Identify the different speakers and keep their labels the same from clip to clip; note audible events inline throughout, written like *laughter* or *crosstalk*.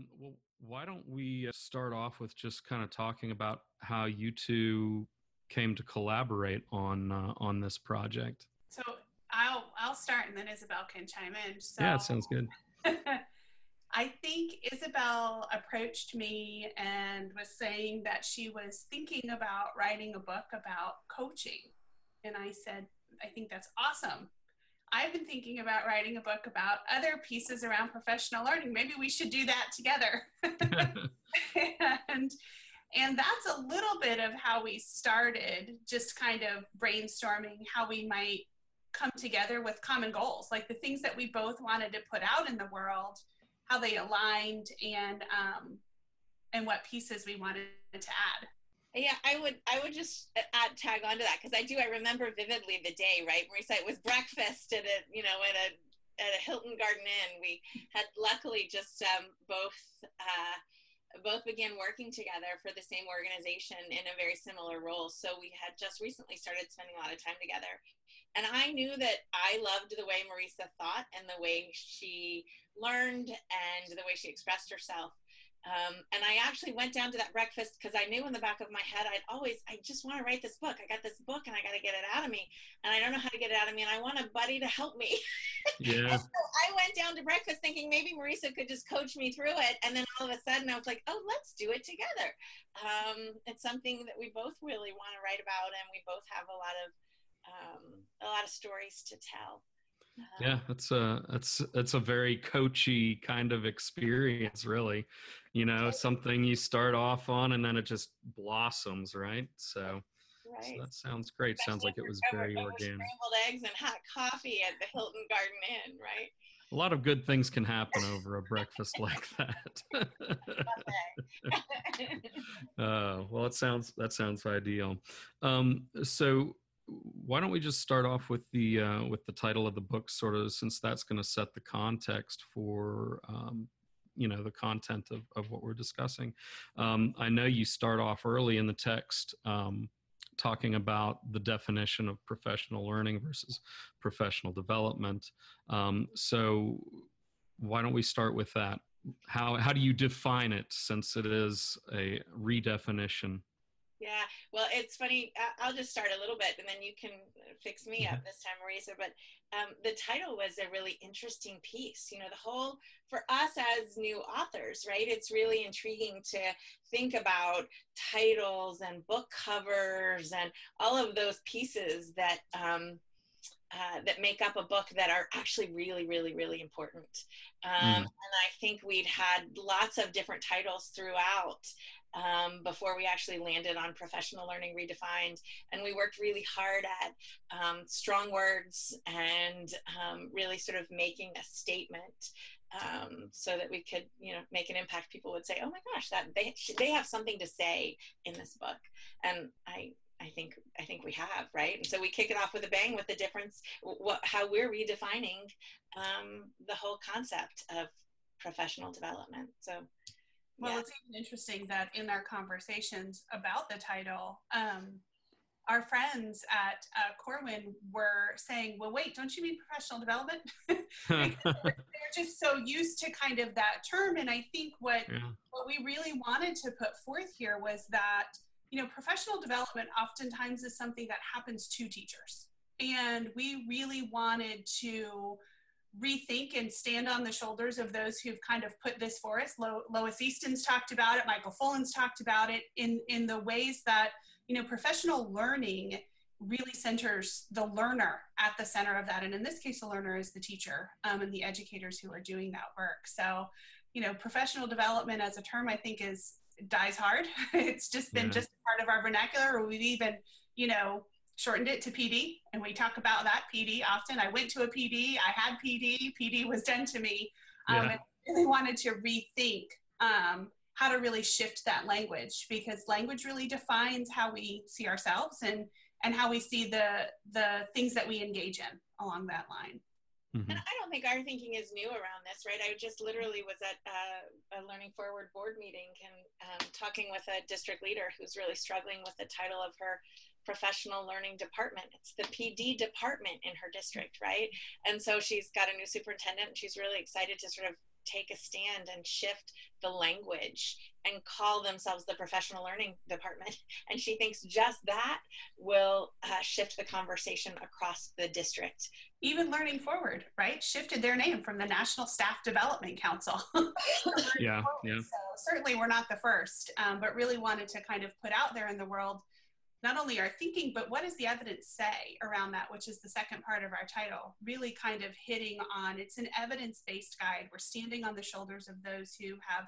Speaker 1: Um, well, why don't we uh, start off with just kind of talking about how you two came to collaborate on uh, on this project?
Speaker 2: So I'll I'll start, and then Isabel can chime in. So,
Speaker 1: yeah, it sounds good. *laughs*
Speaker 2: I think Isabel approached me and was saying that she was thinking about writing a book about coaching. And I said, I think that's awesome. I've been thinking about writing a book about other pieces around professional learning. Maybe we should do that together. *laughs* *laughs* and and that's a little bit of how we started, just kind of brainstorming how we might come together with common goals, like the things that we both wanted to put out in the world, how they aligned, and um, and what pieces we wanted to add.
Speaker 3: Yeah, I would I would just add tag onto that because I do I remember vividly the day right Marisa it was breakfast at a you know at a at a Hilton Garden Inn. We had luckily just um, both uh, both began working together for the same organization in a very similar role. So we had just recently started spending a lot of time together. And I knew that I loved the way Marisa thought and the way she learned and the way she expressed herself um, and I actually went down to that breakfast because I knew in the back of my head I'd always I just want to write this book. I got this book and I got to get it out of me, and I don't know how to get it out of me, and I want a buddy to help me. *laughs*
Speaker 1: Yeah.
Speaker 3: so I went down to breakfast thinking maybe Marisa could just coach me through it, and then all of a sudden I was like, oh, let's do it together. Um, it's something that we both really want to write about, and we both have a lot of um, a lot of stories to tell
Speaker 1: yeah that's a that's that's a very coachy kind of experience really you know something you start off on and then it just blossoms right? So, right. so that sounds great. Especially sounds like it was very organic.
Speaker 3: scrambled eggs and hot coffee at the hilton garden inn right?
Speaker 1: A lot of good things can happen over a breakfast like that. *laughs* *laughs* Uh, well it sounds that sounds ideal. Um, so why don't we just start off with the uh, with the title of the book, sort of, since that's going to set the context for um, you know the content of, of what we're discussing. Um, I know you start off early in the text um, talking about the definition of professional learning versus professional development. Um, so why don't we start with that? How how do you define it, since it is a redefinition?
Speaker 3: Yeah, well, it's funny. I'll just start a little bit and then you can fix me up this time, Marisa. But um, the title was a really interesting piece. You know, the whole, for us as new authors, right? It's really intriguing to think about titles and book covers and all of those pieces that. Um, uh, that make up a book that are actually really, really, really important. Um, mm. And I think we'd had lots of different titles throughout um, before we actually landed on professional learning redefined. And we worked really hard at um, strong words and um, really sort of making a statement um, so that we could, you know, make an impact. People would say, "Oh my gosh, that they they have something to say in this book," and I. I think I think we have right, and so we kick it off with a bang with the difference, what, how we're redefining um, the whole concept of professional development. So
Speaker 2: well, yeah. it's even interesting that in our conversations about the title, um, our friends at uh, Corwin were saying, well, wait, don't you mean professional development? *laughs* *laughs* they're just so used to kind of that term. And I think what, yeah. what we really wanted to put forth here was that, you know, professional development oftentimes is something that happens to teachers. And we really wanted to rethink and stand on the shoulders of those who've kind of put this for us. Lo- Lois Easton's talked about it. Michael Fullan's talked about it in in the ways that you know professional learning really centers the learner at the center of that. And in this case, the learner is the teacher um, and the educators who are doing that work. So, you know, professional development as a term, I think, is dies hard. *laughs* it's just been yeah. just part of our vernacular, or we've even, you know, shortened it to PD, and we talk about that PD often. I went to a PD, I had PD, PD was done to me. Um, yeah. and really wanted to rethink um, how to really shift that language because language really defines how we see ourselves and and how we see the the things that we engage in along that line.
Speaker 3: Mm-hmm. And I don't think our thinking is new around this, right? I just literally was at a, a Learning Forward board meeting and um, talking with a district leader who's really struggling with the title of her professional learning department. It's the PD department in her district, right? And so she's got a new superintendent and she's really excited to sort of take a stand and shift the language and call themselves the professional learning department. *laughs* And she thinks just that will uh, shift the conversation across the district.
Speaker 2: Even Learning Forward, right? Shifted their name from the National Staff Development Council. *laughs*
Speaker 1: yeah, yeah.
Speaker 2: So certainly we're not the first, um, but really wanted to kind of put out there in the world not only our thinking, but what does the evidence say around that, which is the second part of our title, really kind of hitting on it's an evidence based guide. We're standing on the shoulders of those who have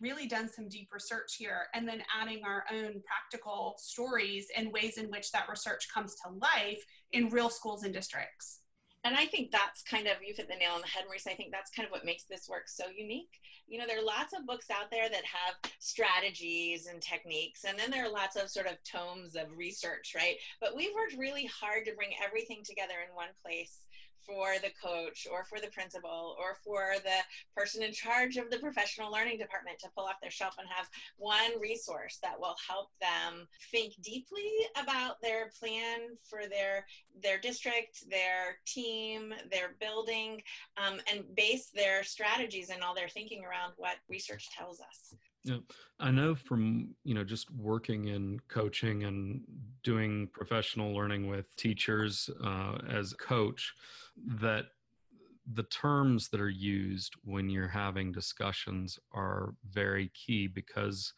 Speaker 2: really done some deep research here and then adding our own practical stories and ways in which that research comes to life in real schools and districts
Speaker 3: and I think that's kind of you've hit the nail on the head, Marisa. I think that's kind of what makes this work so unique. You know, there are lots of books out there that have strategies and techniques, and then there are lots of sort of tomes of research, right? But we've worked really hard to bring everything together in one place for the coach or for the principal or for the person in charge of the professional learning department to pull off their shelf and have one resource that will help them think deeply about their plan for their their district their team their building um, and base their strategies and all their thinking around what research tells us.
Speaker 1: Yeah, I know from you know just working in coaching and doing professional learning with teachers uh, as a coach that the terms that are used when you're having discussions are very key because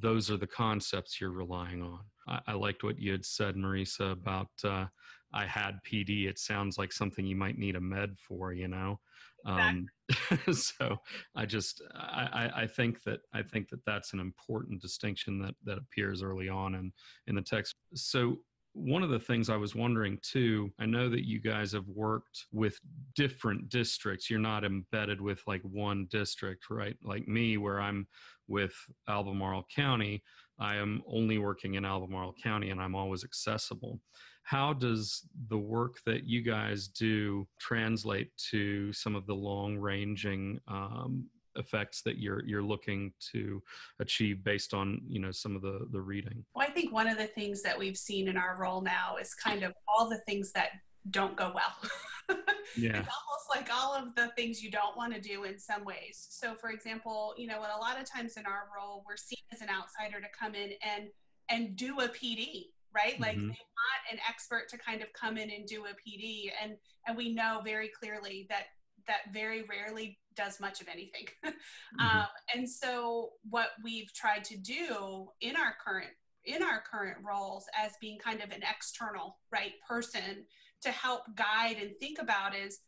Speaker 1: those are the concepts you're relying on. I, I liked what you had said, Marisa, about uh, I had PD. It sounds like something you might need a med for, you know. Um, *laughs* so I just I, I think that I think that that's an important distinction that that appears early on in in the text. So one of the things I was wondering too, I know that you guys have worked with different districts. You're not embedded with like one district, right? Like me, where I'm with Albemarle County, I am only working in Albemarle County and I'm always accessible. How does the work that you guys do translate to some of the long ranging um, effects that you're you're looking to achieve based on you know some of the the reading?
Speaker 2: Well i think one of the things that we've seen in our role now is kind of all the things that don't go well. *laughs*
Speaker 1: Yeah.
Speaker 2: It's almost like all of the things you don't want to do in some ways. So for example you know a lot of times in our role we're seen as an outsider to come in and and do a pd right? Like mm-hmm. they want an expert to kind of come in and do a pd and and we know very clearly that that very rarely does much of anything. *laughs* mm-hmm. um, and so what we've tried to do in our current in our current roles as being kind of an external right person to help guide and think about is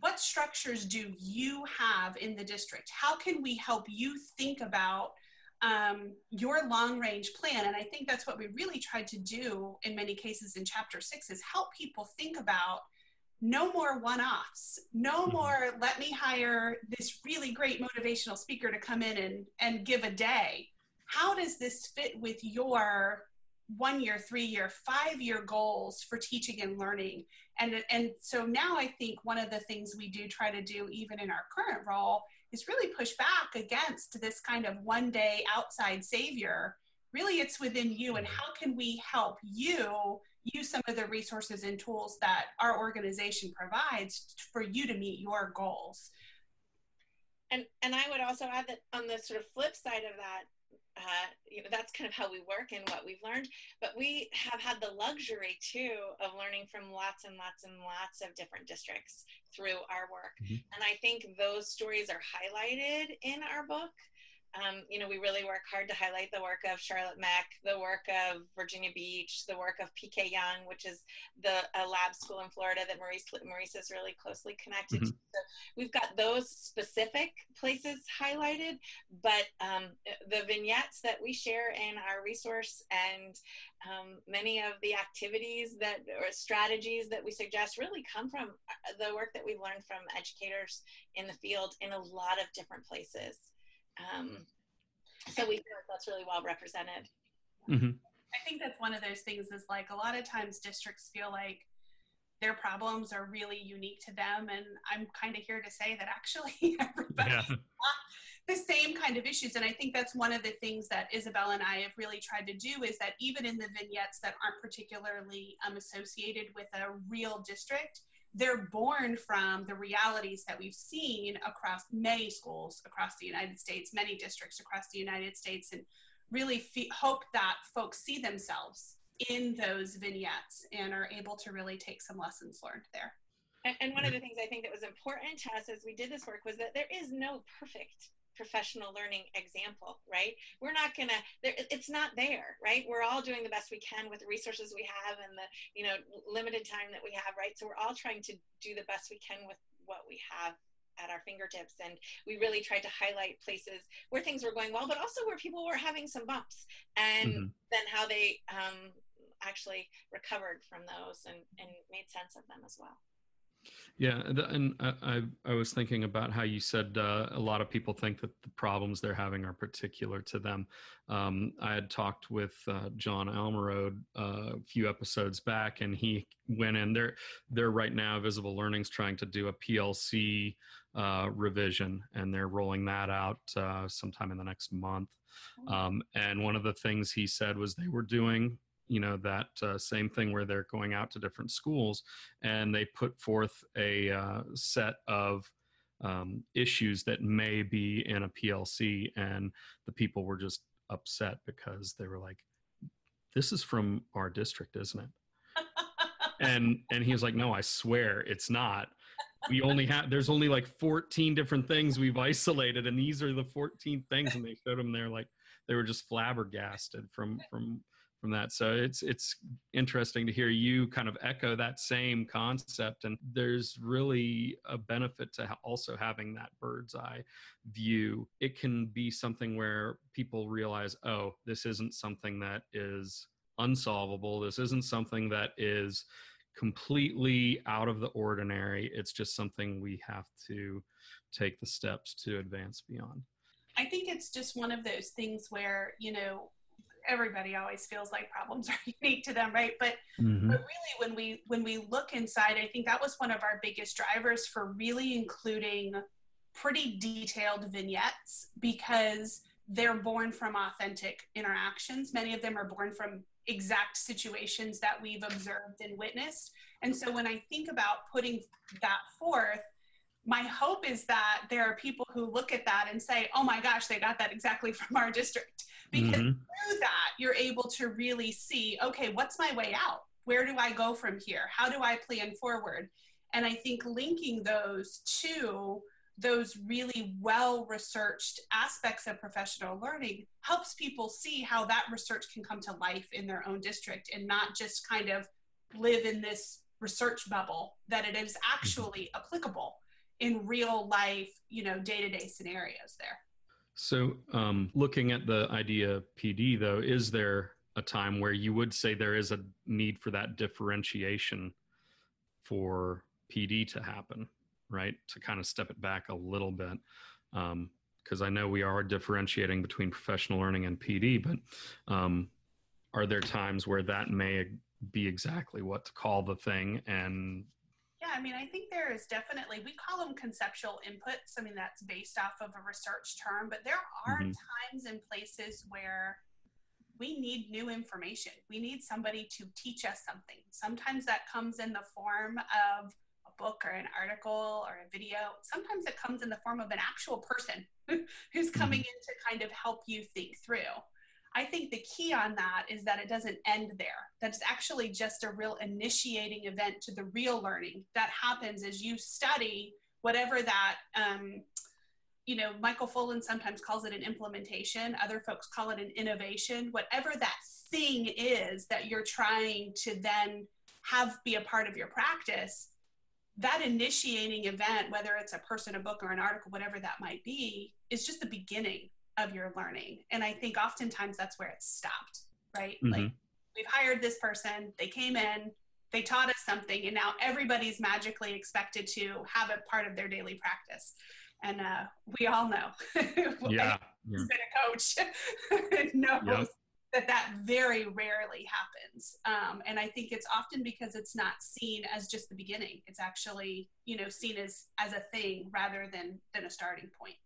Speaker 2: what structures do you have in the district how can we help you think about um, your long range plan and i think that's what we really tried to do in many cases in chapter six is help people think about no more one offs, no mm-hmm. more let me hire this really great motivational speaker to come in and, and give a day. How does this fit with your one year, three year, five year goals for teaching and learning? And, and so now I think one of the things we do try to do, even in our current role, is really push back against this kind of one day outside savior. Really, it's within you, and mm-hmm. how can we help you use some of the resources and tools that our organization provides for you to meet your goals.
Speaker 3: And and I would also add that on the sort of flip side of that, uh, you know, that's kind of how we work and what we've learned. But we have had the luxury too of learning from lots and lots and lots of different districts through our work. Mm-hmm. And I think those stories are highlighted in our book. Um, you know, we really work hard to highlight the work of Charlotte Meck, the work of Virginia Beach, the work of PK Yonge, which is the a lab school in Florida that Marisa Marisa is really closely connected mm-hmm. to. So we've got those specific places highlighted, but um, the vignettes that we share in our resource and um, many of the activities that or strategies that we suggest really come from uh, the work that we've learned from educators in the field in a lot of different places. Um, so we feel like that's really well represented.
Speaker 1: Mm-hmm.
Speaker 2: I think that's one of those things is like a lot of times districts feel like their problems are really unique to them. And I'm kind of here to say that actually *laughs* everybody's yeah. the same kind of issues. And I think that's one of the things that Isabel and I have really tried to do is that even in the vignettes that aren't particularly um, associated with a real district, they're born from the realities that we've seen across many schools across the United States, many districts across the United States, and really hope that folks see themselves in those vignettes and are able to really take some lessons learned there.
Speaker 3: And, and one of mm. the things I think that was important to us as we did this work was that there is no perfect professional learning example right? We're not gonna it's not there right? We're all doing the best we can with the resources we have and the you know limited time that we have right? So we're all trying to do the best we can with what we have at our fingertips. And we really tried to highlight places where things were going well but also where people were having some bumps and mm-hmm. then how they um, actually recovered from those and, and made sense of them as well
Speaker 1: yeah, and I, I was thinking about how you said uh, a lot of people think that the problems they're having are particular to them. Um, I had talked with uh, John Almarode uh, a few episodes back, and he went in there. They're right now Visible Learning's trying to do a PLC uh, revision, and they're rolling that out uh, sometime in the next month. Um, and one of the things he said was they were doing you know that uh, same thing where they're going out to different schools and they put forth a uh, set of um, issues that may be in a plc and the people were just upset because they were like this is from our district isn't it? *laughs* And and he was like no i swear it's not. We only have there's only like 14 different things we've isolated and these are the 14 things and they showed them they're like they were just flabbergasted from from from that. So it's it's interesting to hear you kind of echo that same concept. And there's really a benefit to also having that bird's eye view. It can be something where people realize, oh, this isn't something that is unsolvable. This isn't something that is completely out of the ordinary. It's just something we have to take the steps to advance beyond.
Speaker 2: I think it's just one of those things where, you know, everybody always feels like problems are *laughs* unique to them right? But mm-hmm. but really when we when we look inside i think that was one of our biggest drivers for really including pretty detailed vignettes because they're born from authentic interactions. Many of them are born from exact situations that we've observed and witnessed. And so when i think about putting that forth my hope is that there are people who look at that and say, oh my gosh, they got that exactly *laughs* from our district because mm-hmm. through that you're able to really see okay what's my way out where do i go from here how do i plan forward and i think linking those to those really well researched aspects of professional learning helps people see how that research can come to life in their own district and not just kind of live in this research bubble that it is mm-hmm. actually applicable in real life you know day-to-day scenarios there
Speaker 1: so, um, looking at the idea PD, though, is there a time where you would say there is a need for that differentiation for PD to happen, right? To kind of step it back a little bit. Because um, I know we are differentiating between professional learning and PD, but um, are there times where that may be exactly what to call the thing and
Speaker 2: I mean, I think there is definitely, we call them conceptual inputs. I mean, that's based off of a research term, but there are mm-hmm. times and places where we need new information. We need somebody to teach us something. Sometimes that comes in the form of a book or an article or a video. Sometimes it comes in the form of an actual person *laughs* who's coming mm-hmm. in to kind of help you think through. I think the key on that is that it doesn't end there. That's actually just a real initiating event to the real learning that happens as you study whatever that, um, you know, Michael Fullan sometimes calls it an implementation, other folks call it an innovation, whatever that thing is that you're trying to then have be a part of your practice. That initiating event, whether it's a person, a book, or an article, whatever that might be, is just the beginning of your learning. And I think oftentimes that's where it's stopped, right? Mm-hmm. Like we've hired this person, they came in, they taught us something, and now everybody's magically expected to have it part of their daily practice. And uh, we all know, *laughs*
Speaker 1: yeah,
Speaker 2: who's been a coach *laughs* knows yep. that that very rarely happens. Um, and I think it's often because it's not seen as just the beginning. It's actually, you know, seen as as a thing rather than than a starting point.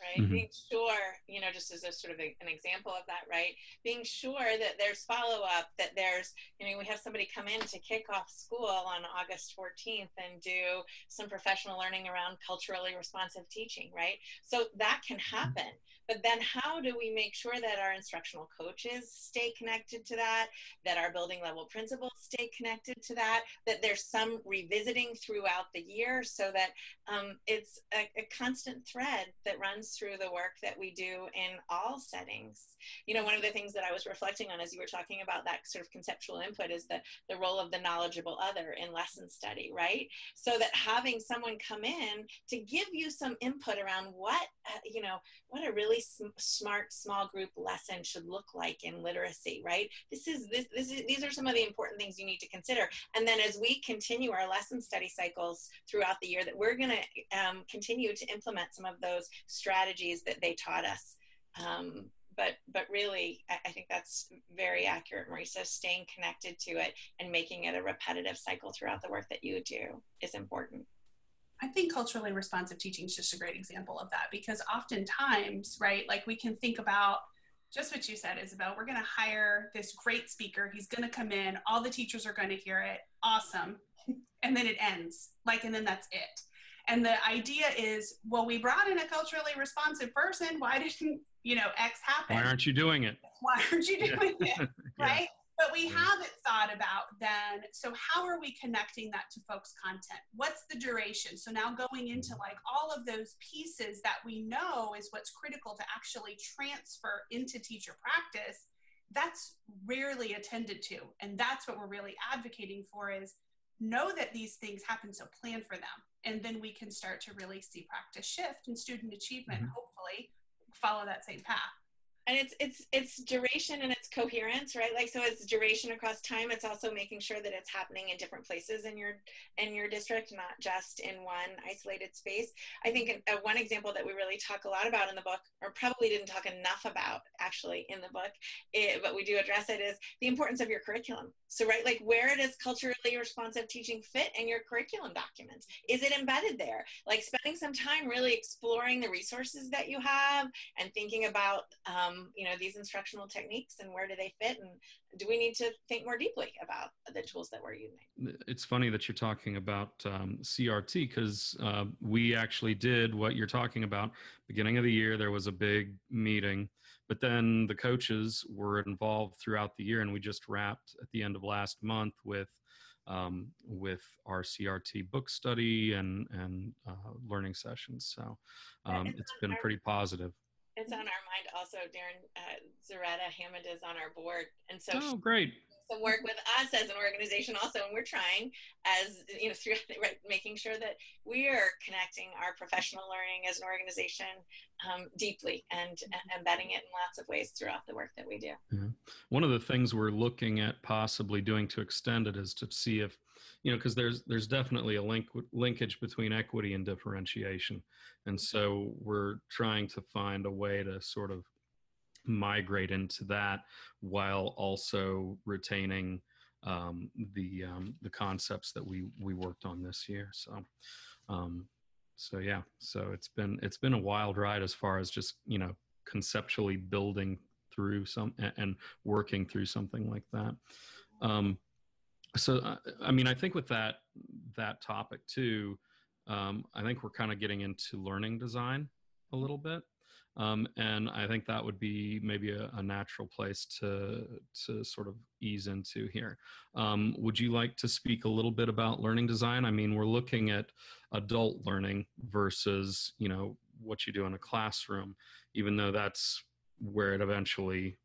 Speaker 3: Right? Mm-hmm. Being sure, you know, just as a sort of a, an example of that, right? Being sure that there's follow up, that there's, you know, we have somebody come in to kick off school on August 14th and do some professional learning around culturally responsive teaching, right? So that can happen. But then how do we make sure that our instructional coaches stay connected to that, that our building level principals stay connected to that, that there's some revisiting throughout the year so that um, it's a, a constant thread that runs through the work that we do in all settings. You know, one of the things that I was reflecting on as you were talking about that sort of conceptual input is the, the role of the knowledgeable other in lesson study, right? So that having someone come in to give you some input around what, uh, you know, what a really sm- smart small group lesson should look like in literacy, right? This is this this is these are some of the important things you need to consider. And then as we continue our lesson study cycles throughout the year, that we're going to um, continue to implement some of those strategies that they taught us. Um, but but really, I, I think that's very accurate, Marisa. Staying connected to it and making it a repetitive cycle throughout the work that you do is important.
Speaker 2: I think culturally responsive teaching is just a great example of that because oftentimes, right, like we can think about just what you said, Isabel. We're going to hire this great speaker. He's going to come in. All the teachers are going to hear it. Awesome. *laughs* And then it ends. Like, and then that's it. And the idea is, well, we brought in a culturally responsive person. Why didn't, you know, X happen?
Speaker 1: Why aren't you doing it?
Speaker 2: Why aren't you doing *laughs* yeah. it? Right. But we haven't thought about then, so how are we connecting that to folks' content? What's the duration? So now going into mm-hmm. like all of those pieces that we know is what's critical to actually transfer into teacher practice, that's rarely attended to. And that's what we're really advocating for is know that these things happen, so plan for them. And then we can start to really see practice shift and student achievement, mm-hmm. hopefully follow that same path
Speaker 3: and it's it's it's duration and it's coherence right? Like so it's duration across time it's also making sure that it's happening in different places in your in your district not just in one isolated space. I think uh, one example that we really talk a lot about in the book or probably didn't talk enough about actually in the book it, but we do address it is the importance of your curriculum. So right like where does culturally responsive teaching fit in your curriculum documents? Is it embedded there? Like spending some time really exploring the resources that you have and thinking about um, you know these instructional techniques and where do they fit and do we need to think more deeply about the tools that we're using
Speaker 1: it's funny that you're talking about um, crt because uh, we actually did what you're talking about beginning of the year there was a big meeting but then the coaches were involved throughout the year and we just wrapped at the end of last month with um, with our CRT book study and and uh, learning sessions. So um, it's been pretty positive.
Speaker 3: It's on our mind also. Darren uh, Zaretta Hammond is on our board, and so
Speaker 1: oh, great.
Speaker 3: Some work with us as an organization also, and we're trying as you know through *laughs* right, making sure that we are connecting our professional learning as an organization um, deeply and, embedding it in lots of ways throughout the work that we do.
Speaker 1: Yeah. One of the things we're looking at possibly doing to extend it is to see if you know because there's there's definitely a link linkage between equity and differentiation. And so we're trying to find a way to sort of migrate into that while also retaining um, the um, the concepts that we we worked on this year. So um, so yeah so it's been it's been a wild ride as far as just you know conceptually building through some and working through something like that. Um, so uh, i mean i think with that that topic too um, i think we're kind of getting into learning design a little bit. Um, and i think that would be maybe a, a, natural place to to sort of ease into here. Um, would you like to speak a little bit about learning design? I mean we're looking at adult learning versus you know what you do in a classroom even though that's where it eventually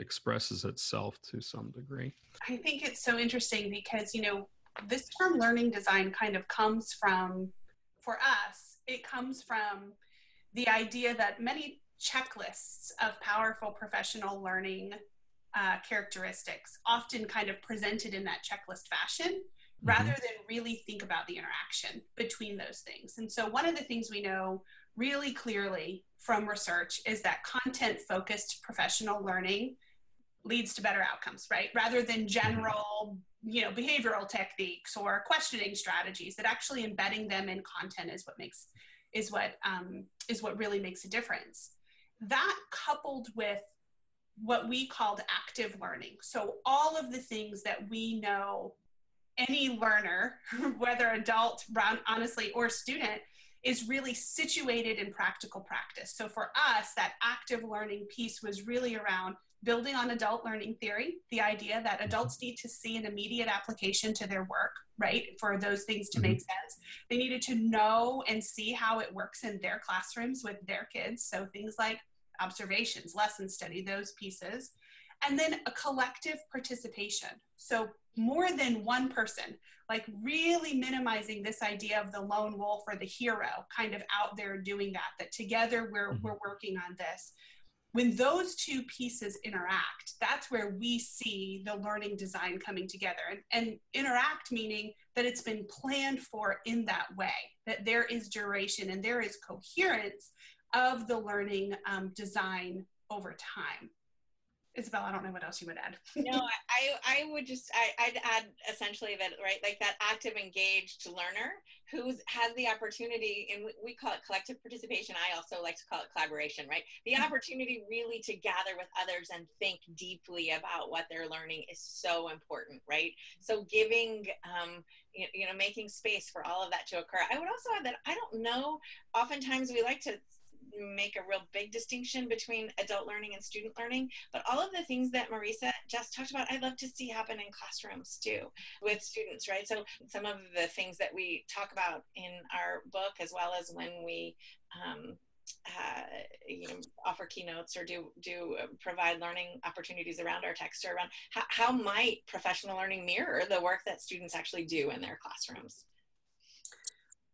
Speaker 1: expresses itself to some degree.
Speaker 2: I think it's so interesting because, you know, this term learning design kind of comes from, for us, it comes from the idea that many checklists of powerful professional learning uh, characteristics often kind of presented in that checklist fashion mm-hmm. rather than really think about the interaction between those things. And so, one of the things we know really clearly from research is that content focused professional learning leads to better outcomes, right? Rather than general, you know, behavioral techniques or questioning strategies, that actually embedding them in content is what makes is what um, is what really makes a difference. That coupled with what we called active learning. So all of the things that we know any learner, *laughs* whether adult, honestly, or student, is really situated in practical practice. So for us, that active learning piece was really around building on adult learning theory, the idea that adults need to see an immediate application to their work, right? For those things to make mm-hmm. sense. They needed to know and see how it works in their classrooms with their kids. So things like observations, lesson study, those pieces. And then a collective participation. So more than one person, like really minimizing this idea of the lone wolf or the hero kind of out there doing that, that together we're, mm-hmm. we're working on this when those two pieces interact, that's where we see the learning design coming together. And, and, interact meaning that it's been planned for in that way, that there is duration and there is coherence of the learning um, design over time. Isabel, I don't know what else you would add. *laughs*
Speaker 3: no, I, I would just, I, I'd add essentially that, right, like that active, engaged learner who has the opportunity, and we call it collective participation. I also like to call it collaboration, right? The mm-hmm. opportunity really to gather with others and think deeply about what they're learning is so important, right? So giving, um, you, you know, making space for all of that to occur. I would also add that I don't know, oftentimes we like to make a real big distinction between adult learning and student learning. But all of the things that Marisa just talked about, I'd love to see happen in classrooms too with students, right? So some of the things that we talk about in our book, as well as when we um, uh, you know, offer keynotes or do do uh, provide learning opportunities around our text or around how, how might professional learning mirror the work that students actually do in their classrooms?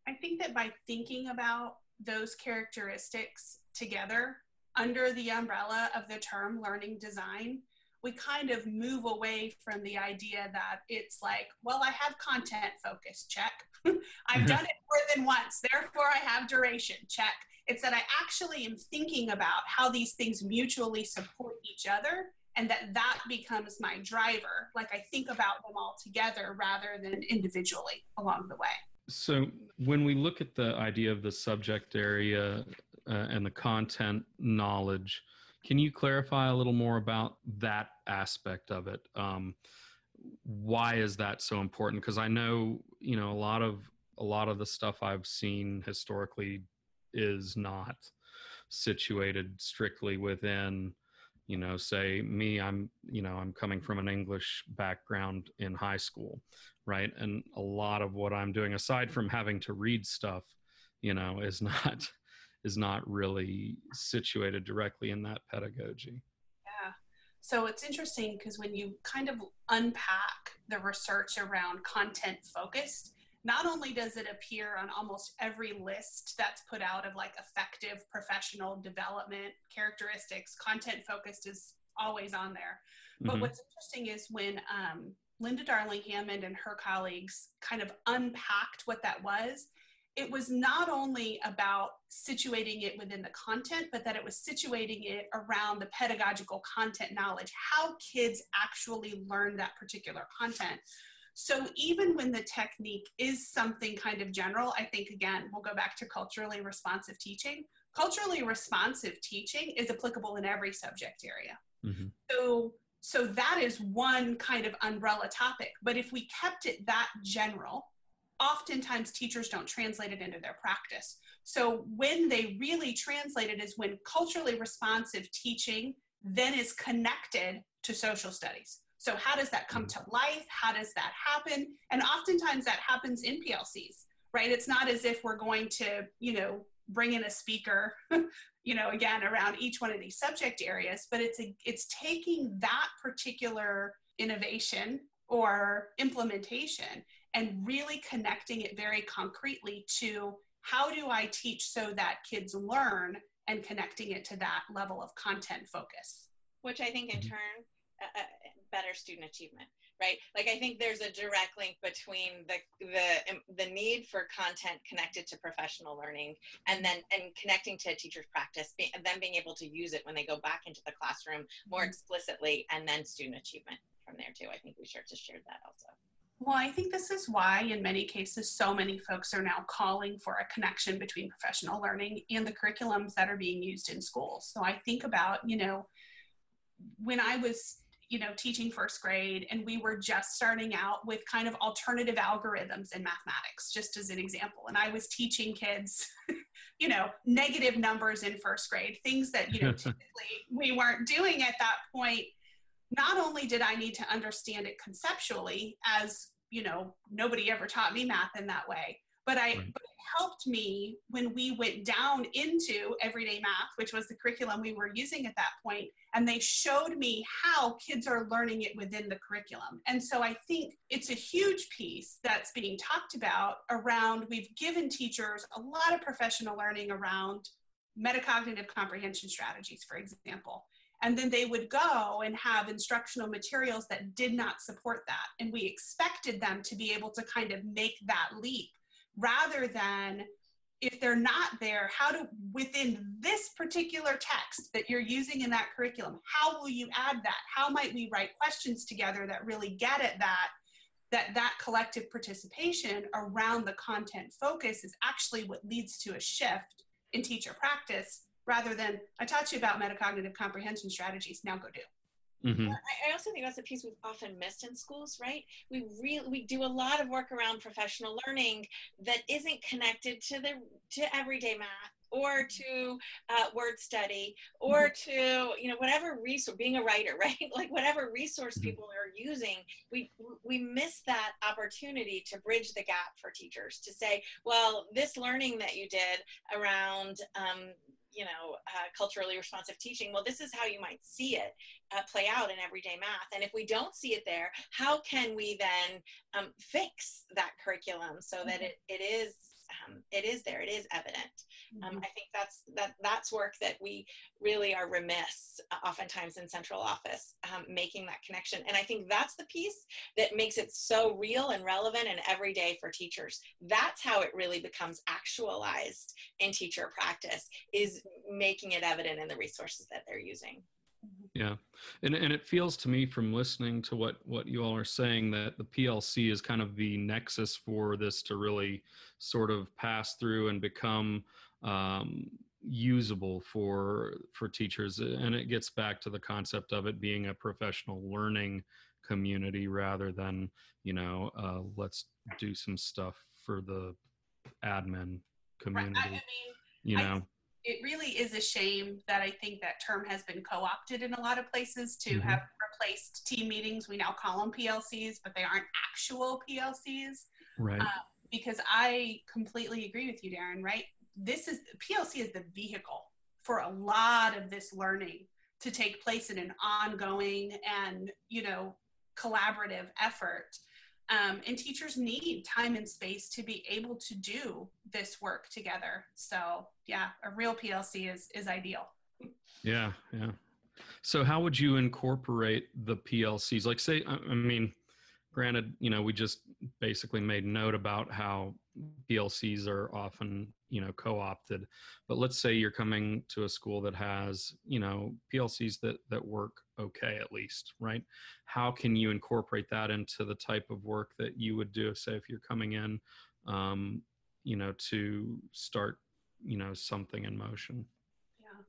Speaker 2: I think that by thinking about those characteristics together under the umbrella of the term learning design, we kind of move away from the idea that it's like, well, I have content focus, check. *laughs* I've done it more than once, therefore I have duration, check. It's that I actually am thinking about how these things mutually support each other and that that becomes my driver. Like I think about them all together rather than individually along the way.
Speaker 1: So, when we look at the idea of the subject area uh, and the content knowledge, can you clarify a little more about that aspect of it? Um, why is that so important? Because I know, you know, a lot of a lot of the stuff I've seen historically is not situated strictly within you know say me i'm you know i'm coming from an english background in high school right? And a lot of what i'm doing aside from having to read stuff you know is *laughs* not is not really situated directly in that pedagogy.
Speaker 2: Yeah. So it's interesting because when you kind of unpack the research around content focused not only does it appear on almost every list that's put out of like effective professional development characteristics content focused is always on there. But mm-hmm. what's interesting is when um, linda darling hammond and her colleagues kind of unpacked what that was it was not only about situating it within the content, but that it was situating it around the pedagogical content knowledge, how kids actually learn that particular content. So even when the technique is something kind of general, I think again, we'll go back to culturally responsive teaching. Culturally responsive teaching is applicable in every subject area. Mm-hmm. So so that is one kind of umbrella topic. But if we kept it that general, oftentimes teachers don't translate it into their practice. So when they really translate it is when culturally responsive teaching then is connected to social studies. So how does that come mm. to life? How does that happen? And oftentimes that happens in PLCs, right? It's not as if we're going to, you know, bring in a speaker, *laughs* you know, again around each one of these subject areas, but it's a, it's taking that particular innovation or implementation and really connecting it very concretely to how do I teach so that kids learn and connecting it to that level of content focus.
Speaker 3: Which I think in mm-hmm. Uh, better student achievement right like i think there's a direct link between the the um, the need for content connected to professional learning and then and connecting to a teacher's practice and then being able to use it when they go back into the classroom more mm-hmm. explicitly and then student achievement from there too i think we should just shared that also
Speaker 2: Well, I think this is why, in many cases, so many folks are now calling for a connection between professional learning and the curriculums that are being used in schools. So I think about, you know, when I was you know teaching first grade and we were just starting out with kind of alternative algorithms in mathematics just as an example. And i was teaching kids *laughs* you know negative numbers in first grade things that you know *laughs* typically we weren't doing at that point. Not only did i need to understand it conceptually as you know nobody ever taught me math in that way but I right. but it helped me when we went down into everyday math, which was the curriculum we were using at that point, and they showed me how kids are learning it within the curriculum. And so I think it's a huge piece that's being talked about around we've given teachers a lot of professional learning around metacognitive comprehension strategies, for example. And then they would go and have instructional materials that did not support that. And we expected them to be able to kind of make that leap rather than if they're not there, how do within this particular text that you're using in that curriculum, how will you add that? How might we write questions together that really get at that? That that collective participation around the content focus is actually what leads to a shift in teacher practice rather than I taught you about metacognitive comprehension strategies, now go do.
Speaker 3: Mm-hmm. I also think that's a piece we've often missed in schools, right? We really we do a lot of work around professional learning that isn't connected to the to everyday math or to uh, word study or mm-hmm. to you know whatever resource being a writer *laughs* right like whatever resource mm-hmm. people are using we we miss that opportunity to bridge the gap for teachers to say well this learning that you did around um, you know uh, culturally responsive teaching well this is how you might see it uh, play out in everyday math. And if we don't see it there how can we then um, fix that curriculum so that it, it is um, it is there it is evident. Um, mm-hmm. i think that's that that's work that we really are remiss uh, oftentimes in central office um, making that connection. And i think that's the piece that makes it so real and relevant and everyday for teachers. That's how it really becomes actualized in teacher practice is making it evident in the resources that they're using
Speaker 1: yeah. And, and it feels to me from listening to what what you all are saying that the plc is kind of the nexus for this to really sort of pass through and become um, usable for for teachers. And it gets back to the concept of it being a professional learning community rather than you know uh, let's do some stuff for the admin community right. I mean, you know
Speaker 2: it really is a shame that I think that term has been co-opted in a lot of places to mm-hmm. have replaced team meetings. We now call them PLCs, but they aren't actual PLCs.
Speaker 1: Right. Uh,
Speaker 2: because I completely agree with you, Darren. Right. This is PLC is the vehicle for a lot of this learning to take place in an ongoing and you know collaborative effort um, and teachers need time and space to be able to do this work together. So yeah, a real PLC is is ideal.
Speaker 1: Yeah, yeah. So how would you incorporate the PLCs? Like say, I mean, granted, you know, we just basically made note about how PLCs are often, you know, co-opted. But let's say you're coming to a school that has, you know, PLCs that that work okay at least, right? How can you incorporate that into the type of work that you would do, say, if you're coming in, um, you know, to start, you know, something in motion?
Speaker 2: Yeah,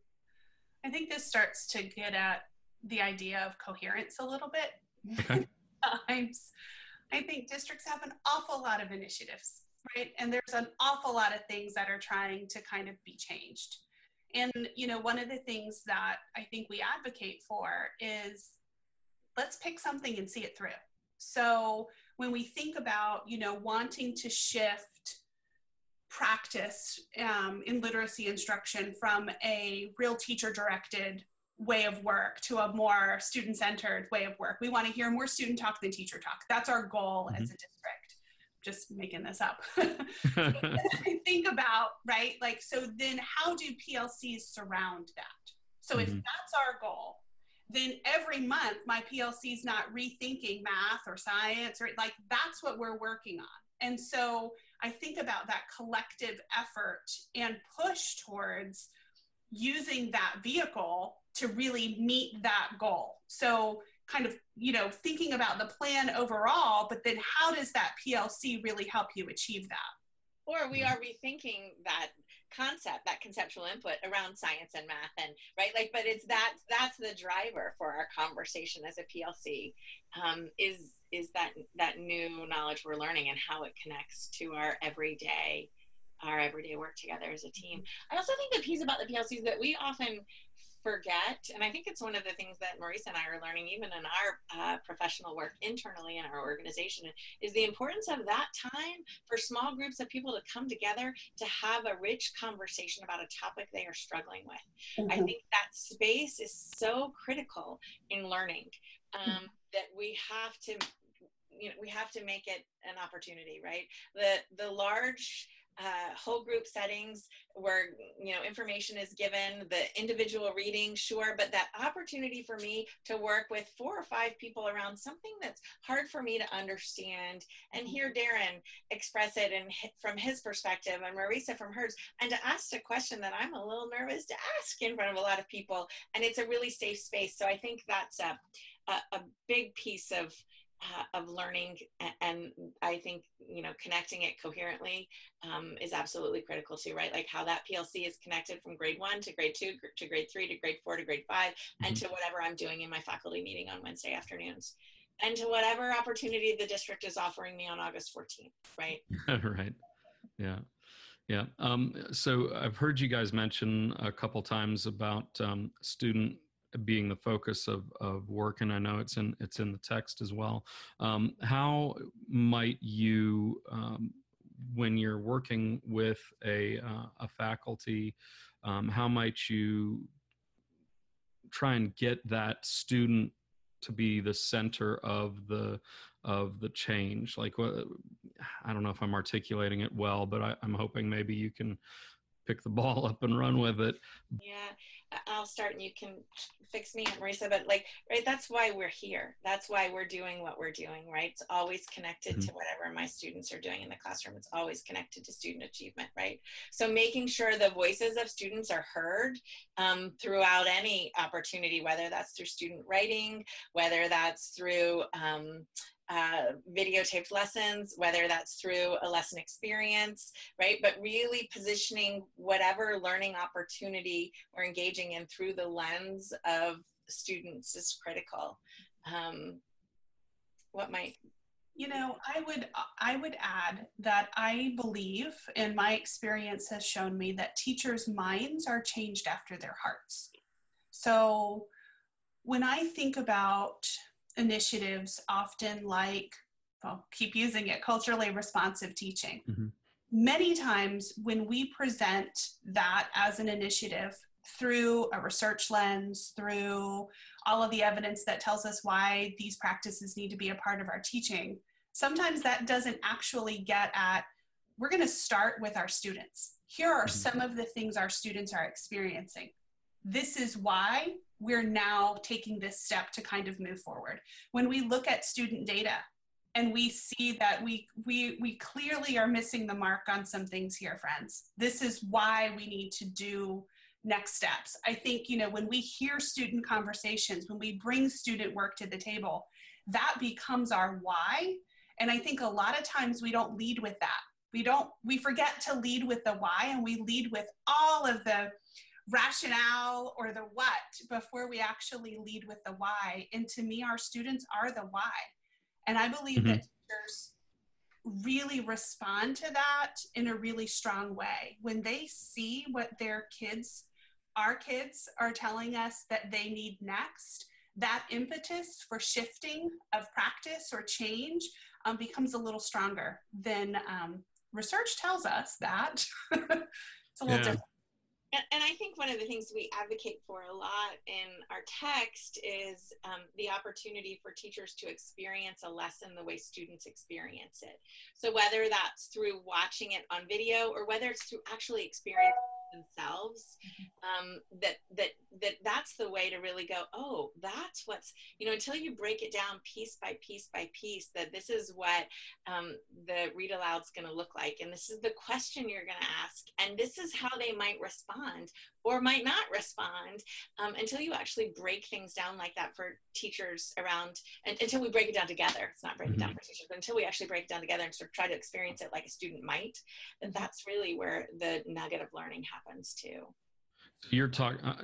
Speaker 2: I think this starts to get at the idea of coherence a little bit. Okay. *laughs* Times, I think districts have an awful lot of initiatives right? And there's an awful lot of things that are trying to kind of be changed. And, you know, one of the things that I think we advocate for is let's pick something and see it through. So when we think about, you know, wanting to shift practice um, in literacy instruction from a real teacher directed way of work to a more student centered way of work, we want to hear more student talk than teacher talk. That's our goal mm-hmm. as a district just making this up. *laughs* I think about, right? Like, so then how do PLCs surround that? So mm-hmm. if that's our goal, then every month my PLC is not rethinking math or science or like that's what we're working on. And so I think about that collective effort and push towards using that vehicle to really meet that goal. So kind of you know thinking about the plan overall but then how does that plc really help you achieve that?
Speaker 3: Or we are rethinking that concept that conceptual input around science and math and right like but it's that that's the driver for our conversation as a plc um, is is that that new knowledge we're learning and how it connects to our everyday our everyday work together as a team. I also think the piece about the PLCs that we often forget, and I think it's one of the things that Marisa and I are learning, even in our uh, professional work internally in our organization, is the importance of that time for small groups of people to come together to have a rich conversation about a topic they are struggling with. Mm-hmm. I think that space is so critical in learning um, mm-hmm. that we have to you know we have to make it an opportunity right the the large uh, whole group settings where you know information is given the individual reading sure but that opportunity for me to work with four or five people around something that's hard for me to understand. And hear darren express it and from his perspective and marisa from hers and to ask a question that i'm a little nervous to ask in front of a lot of people. And it's a really safe space. So i think that's a, a, a big piece of uh, of learning and i think you know connecting it coherently um, is absolutely critical too right? Like how that plc is connected from grade one to grade two to grade three to grade four to grade 5 mm-hmm. and to whatever i'm doing in my faculty meeting on wednesday afternoons and to whatever opportunity the district is offering me on august 14th right? *laughs*
Speaker 1: Right. Yeah. Yeah. Um, so i've heard you guys mention a couple times about um, student being the focus of, of work, and I know it's in it's in the text as well. Um, how might you, um, when you're working with a uh, a faculty, um, how might you try and get that student to be the center of the of the change? Like, I don't know if I'm articulating it well, but I, I'm hoping maybe you can pick the *laughs* ball up and run with it.
Speaker 3: Yeah. I'll start and you can fix me, Marisa. But like, right, that's why we're here. That's why we're doing what we're doing, right? It's always connected mm-hmm. to whatever my students are doing in the classroom. It's always connected to student achievement, right? So making sure the voices of students are heard um, throughout any opportunity, whether that's through student writing, whether that's through um, uh, videotaped lessons, whether that's through a lesson experience, right? But really positioning whatever learning opportunity we're engaging in through the lens of students is critical. Um, what might
Speaker 2: you know i would i would add that i believe and my experience has shown me that teachers minds are changed after their hearts so when i think about initiatives often like well keep using it culturally responsive teaching mm-hmm. many times when we present that as an initiative through a research lens through all of the evidence that tells us why these practices need to be a part of our teaching sometimes that doesn't actually get at we're going to start with our students here are mm-hmm. some of the things our students are experiencing this is why we're now taking this step to kind of move forward. When we look at student data and we see that we, we, we clearly are missing the mark on some things here, friends. This is why we need to do next steps. I think, you know, when we hear student conversations, when we bring student work to the table, that becomes our why. And I think a lot of times we don't lead with that. We don't, we forget to lead with the why and we lead with all of the rationale or the what before we actually lead with the why. And to me, our students are the why. And I believe mm-hmm. that teachers really respond to that in a really strong way. When they see what their kids, our kids, are telling us that they need next, that impetus for shifting of practice or change um, becomes a little stronger than um, research tells us that. *laughs* it's a little yeah. different.
Speaker 3: And, and, I think one of the things we advocate for a lot in our text is um, the opportunity for teachers to experience a lesson the way students experience it. So whether that's through watching it on video or whether it's through actually experiencing themselves um, that that that that's the way to really go oh that's what's you know until you break it down piece by piece by piece that this is what um, the read aloud's going to look like and this is the question you're going to ask and this is how they might respond or might not respond um, until you actually break things down like that for teachers around and until we break it down together. It's not breaking mm-hmm. down for teachers but until we actually break it down together and sort of try to experience it like a student might then that's really where the nugget of learning happens too.
Speaker 1: You're talking uh,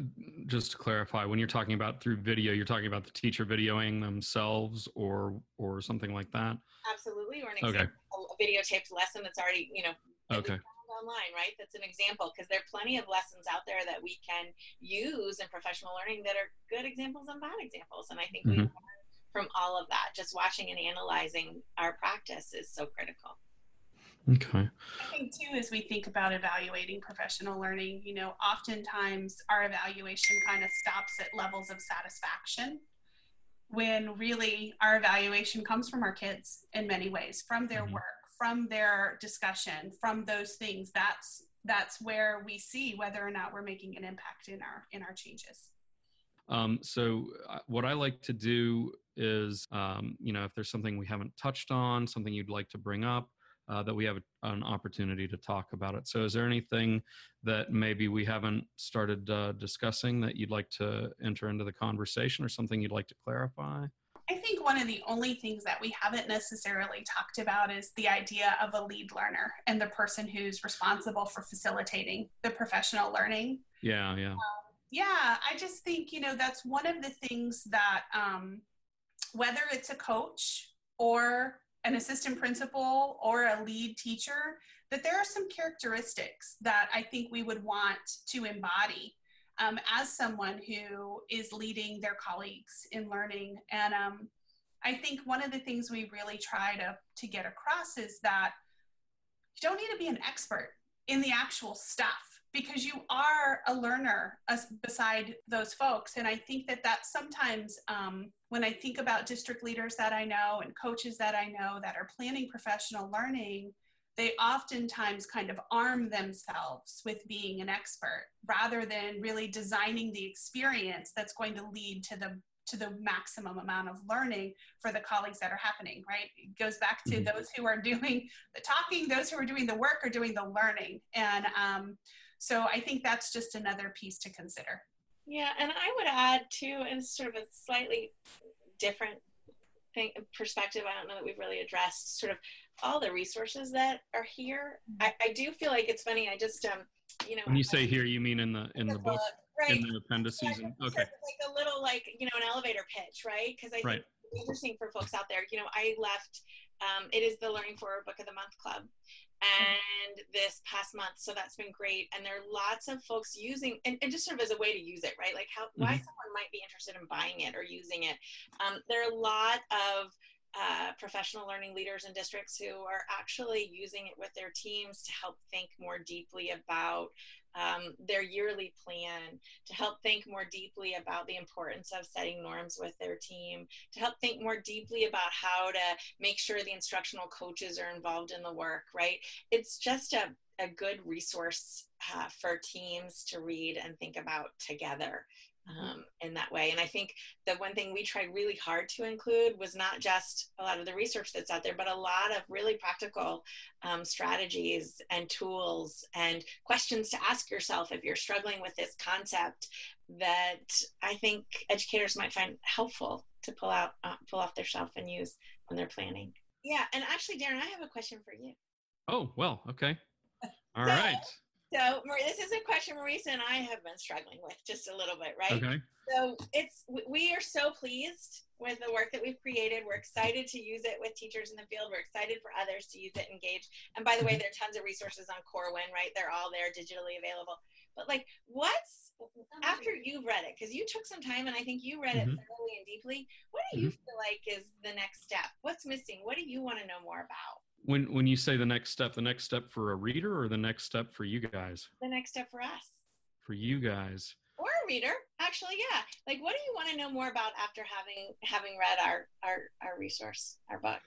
Speaker 1: just to clarify when you're talking about through video you're talking about the teacher videoing themselves or or something like that?
Speaker 3: Absolutely. Or an example, okay. a videotaped lesson that's already you know
Speaker 1: okay
Speaker 3: online, right? That's an example because there are plenty of lessons out there that we can use in professional learning that are good examples and bad examples. And I think mm-hmm. we learn from all of that. Just watching and analyzing our practice is so critical.
Speaker 1: Okay.
Speaker 2: I think too, as we think about evaluating professional learning, you know, oftentimes our evaluation kind of stops at levels of satisfaction when really our evaluation comes from our kids in many ways, from their mm-hmm. work, from their discussion, from those things, that's that's where we see whether or not we're making an impact in our in our changes.
Speaker 1: Um, so uh, what I like to do is, um, you know, if there's something we haven't touched on, something you'd like to bring up, uh, that we have an opportunity to talk about it. So, is there anything that maybe we haven't started uh, discussing that you'd like to enter into the conversation, or something you'd like to clarify?
Speaker 2: I think one of the only things that we haven't necessarily talked about is the idea of a lead learner and the person who's responsible for facilitating the professional learning.
Speaker 1: Yeah, yeah. Um,
Speaker 2: yeah, I just think, you know, that's one of the things that, um, whether it's a coach or an assistant principal or a lead teacher, that there are some characteristics that I think we would want to embody um, as someone who is leading their colleagues in learning. And um, I think one of the things we really try to, to get across is that you don't need to be an expert in the actual stuff because you are a learner as, beside those folks. And I think that that's sometimes um, when I think about district leaders that I know and coaches that I know that are planning professional learning, they oftentimes kind of arm themselves with being an expert rather than really designing the experience that's going to lead to the to the maximum amount of learning for the colleagues that are happening right? It goes back to mm-hmm. those who are doing the talking those who are doing the work are doing the learning. And um, so i think that's just another piece to consider.
Speaker 3: Yeah and i would add too and sort of a slightly different thing perspective i don't know that we've really addressed sort of all the resources that are here. I, I do feel like it's funny. I just um, you know.
Speaker 1: When you say here, you mean in the in the, the book, right? In the appendices.
Speaker 3: And, okay. Like a little like you know an elevator pitch, right? Because I think right. it's interesting for folks out there. You know, I left. Um, it is the Learning Forward Book of the Month Club, and this past month. So that's been great. And there are lots of folks using and, and just sort of as a way to use it right? Like how mm-hmm. why someone might be interested in buying it or using it. Um, there are a lot of uh, professional learning leaders and districts who are actually using it with their teams to help think more deeply about um, their yearly plan, to help think more deeply about the importance of setting norms with their team, to help think more deeply about how to make sure the instructional coaches are involved in the work, right? It's just a, a good resource uh, for teams to read and think about together. Um, in that way. And I think the one thing we tried really hard to include was not just a lot of the research that's out there, but a lot of really practical um, strategies and tools and questions to ask yourself if you're struggling with this concept that I think educators might find helpful to pull out, uh, pull off their shelf and use when they're planning. Yeah, and actually, Darren, I have a question for you.
Speaker 1: Oh well, okay, *laughs* all so, right.
Speaker 3: So this is a question Marisa and I have been struggling with just a little bit, right?
Speaker 1: Okay.
Speaker 3: So it's we are so pleased with the work that we've created. We're excited to use it with teachers in the field. We're excited for others to use it, engage. And by the way, mm-hmm. there are tons of resources on Corwin, right? They're all there digitally available. But like, what's after you've read it? Because you took some time, and I think you read mm-hmm. it thoroughly and deeply. What do you mm-hmm. feel like is the next step? What's missing? What do you want to know more about?
Speaker 1: When when you say the next step the next step for a reader or the next step for you guys?
Speaker 3: The next step for us.
Speaker 1: For you guys.
Speaker 3: Or a reader actually yeah. Like what do you want to know more about after having having read our our our resource our book?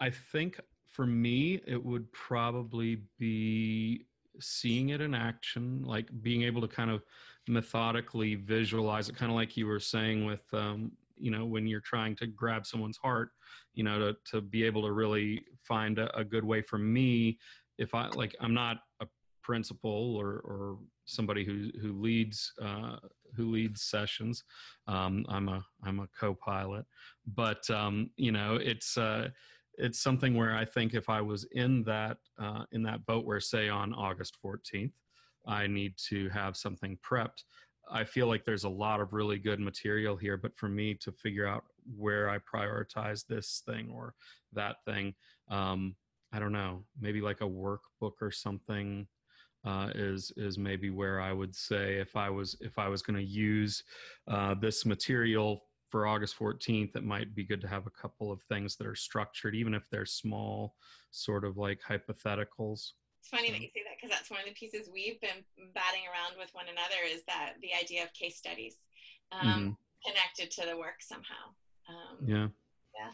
Speaker 1: I think for me it would probably be seeing it in action like being able to kind of methodically visualize it kind of like you were saying with um, you know when you're trying to grab someone's heart you know to, to be able to really find a, a good way for me if i like i'm not a principal or, or somebody who who leads uh, who leads sessions. Um, I'm a I'm a co-pilot, but um, you know it's uh, it's something where I think if I was in that uh, in that boat where say on August 14th, I need to have something prepped. I feel like there's a lot of really good material here, but for me to figure out where I prioritize this thing or that thing, um, I don't know, maybe like a workbook or something uh, is is maybe where I would say if I was if I was going to use uh, this material for August 14th, it might be good to have a couple of things that are structured, even if they're small, sort of like hypotheticals.
Speaker 3: It's funny that you say that because that's one of the pieces we've been batting around with one another is that the idea of case studies um, mm-hmm. connected to the work somehow. Um,
Speaker 1: yeah.
Speaker 3: Yeah.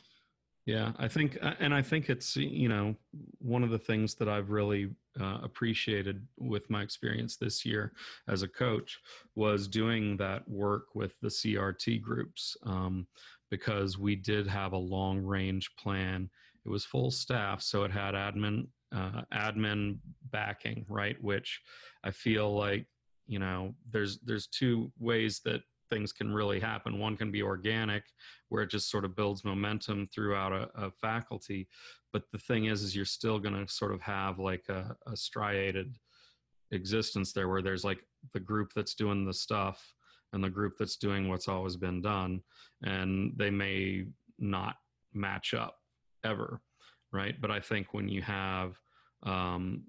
Speaker 1: Yeah, I think, uh, and I think it's you know one of the things that I've really uh, appreciated with my experience this year as a coach was doing that work with the CRT groups um, because we did have a long range plan. It was full staff, so it had admin uh, admin backing, right? Which I feel like you know there's there's two ways that things can really happen. One can be organic, where it just sort of builds momentum throughout a, a faculty. But the thing is, is you're still going to sort of have like a, a striated existence there, where there's like the group that's doing the stuff and the group that's doing what's always been done, and they may not match up ever, right? But I think when you have um,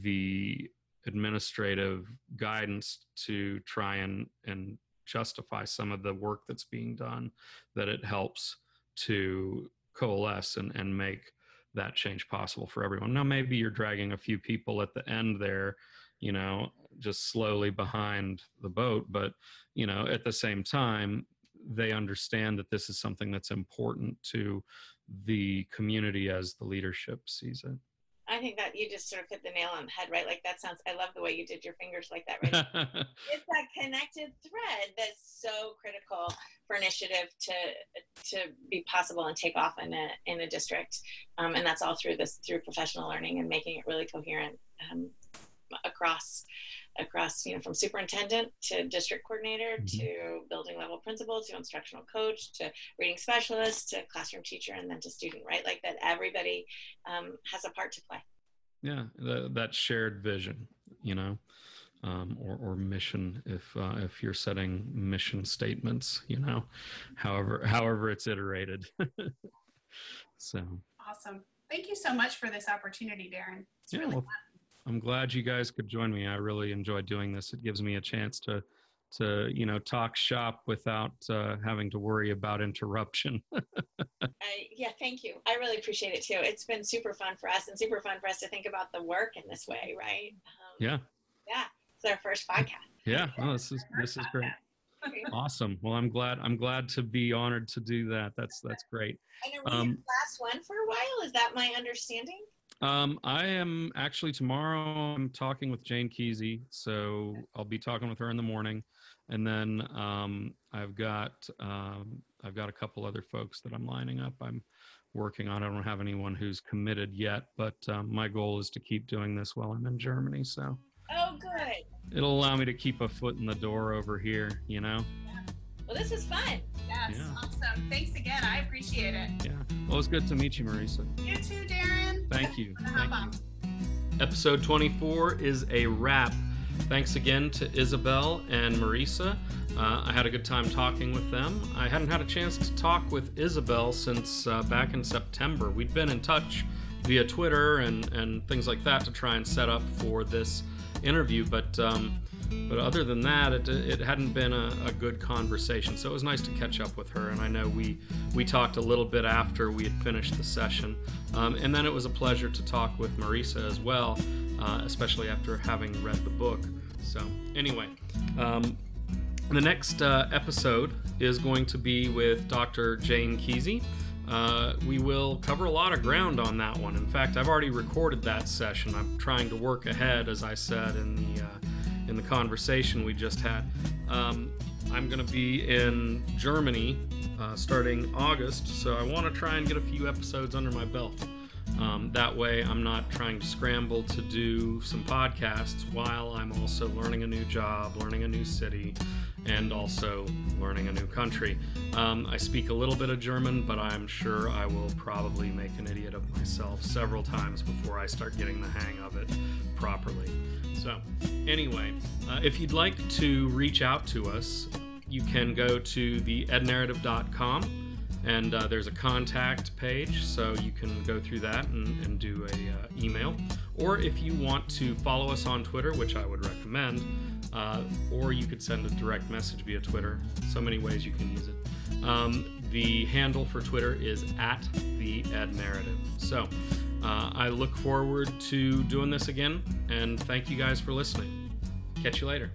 Speaker 1: the administrative guidance to try and and justify some of the work that's being done that it helps to coalesce and, and make that change possible for everyone. Now maybe you're dragging a few people at the end there you know just slowly behind the boat but you know at the same time they understand that this is something that's important to the community as the leadership sees it
Speaker 3: I think that you just sort of hit the nail on the head, right? Like that sounds, I love the way you did your fingers like that, right? *laughs* it's that connected thread that's so critical for initiative to to be possible and take off in a in a district, um, and that's all through this through professional learning and making it really coherent um, across across, you know, from superintendent to district coordinator mm-hmm. to building level principal to instructional coach to reading specialist to classroom teacher and then to student, right? Like that everybody um, has a part to play.
Speaker 1: Yeah, the, that shared vision, you know. Um, or, or, mission if uh, if you're setting mission statements you know however however it's iterated *laughs* so
Speaker 2: awesome thank you so much for this opportunity darren it's
Speaker 1: yeah,
Speaker 2: really
Speaker 1: well, fun. I'm glad you guys could join me. I really enjoyed doing this. It gives me a chance to to you know talk shop without uh, having to worry about interruption. *laughs*
Speaker 3: yeah, thank you. I really appreciate it too. It's been super fun for us and super fun for us to think about the work in this way, right? Um,
Speaker 1: yeah.
Speaker 3: Yeah, it's our first podcast.
Speaker 1: Yeah, oh, this is this is great. awesome. Well, I'm glad I'm glad to be honored to do that. That's that's great.
Speaker 3: And are we um, last one for a while? Is that my understanding?
Speaker 1: Um, I am actually tomorrow. I'm talking with Jane Kesey, so I'll be talking with her in the morning, and then um, I've got um, I've got a couple other folks that I'm lining up. I'm working on. I don't have anyone who's committed yet, but um, my goal is to keep doing this while I'm in Germany. So.
Speaker 3: Oh, good.
Speaker 1: It'll allow me to keep a foot in the door over here. You know.
Speaker 3: Well, this was fun.
Speaker 2: Yes, yeah. awesome. Thanks again. I appreciate it.
Speaker 1: Yeah. Well, it's good to meet you, Marisa.
Speaker 2: You too, Darren.
Speaker 1: Thank you. Thank you. Episode 24 is a wrap. Thanks again to Isabel and Marisa. Uh, I had a good time talking with them. I hadn't had a chance to talk with Isabel since uh, back in September. We'd been in touch via Twitter and, and things like that to try and set up for this interview, but um, but other than that, it, it hadn't been a, a, good conversation. So it was nice to catch up with her. And I know we we talked a little bit after we had finished the session, um, and then it was a pleasure to talk with Marisa as well, uh, especially after having read the book. So anyway. Um, the next uh, episode is going to be with Dr. Jane Kesey. Uh, we will cover a lot of ground on that one. In fact, I've already recorded that session. I'm trying to work ahead, as I said in the uh, in the conversation we just had. Um, I'm going to be in Germany uh, starting August, so I want to try and get a few episodes under my belt Um, that way, I'm not trying to scramble to do some podcasts while I'm also learning a new job, learning a new city, and also learning a new country. Um, I speak a little bit of German, but I'm sure I will probably make an idiot of myself several times before I start getting the hang of it properly. So, anyway, uh, if you'd like to reach out to us, you can go to the ednarrative.com and uh, there's a contact page so you can go through that and, and do a uh, email. Or if you want to follow us on twitter which i would recommend uh, or you could send a direct message via twitter. So many ways you can use it. Um, the handle for twitter is at the ed narrative so uh, i look forward to doing this again and thank you guys for listening. Catch you later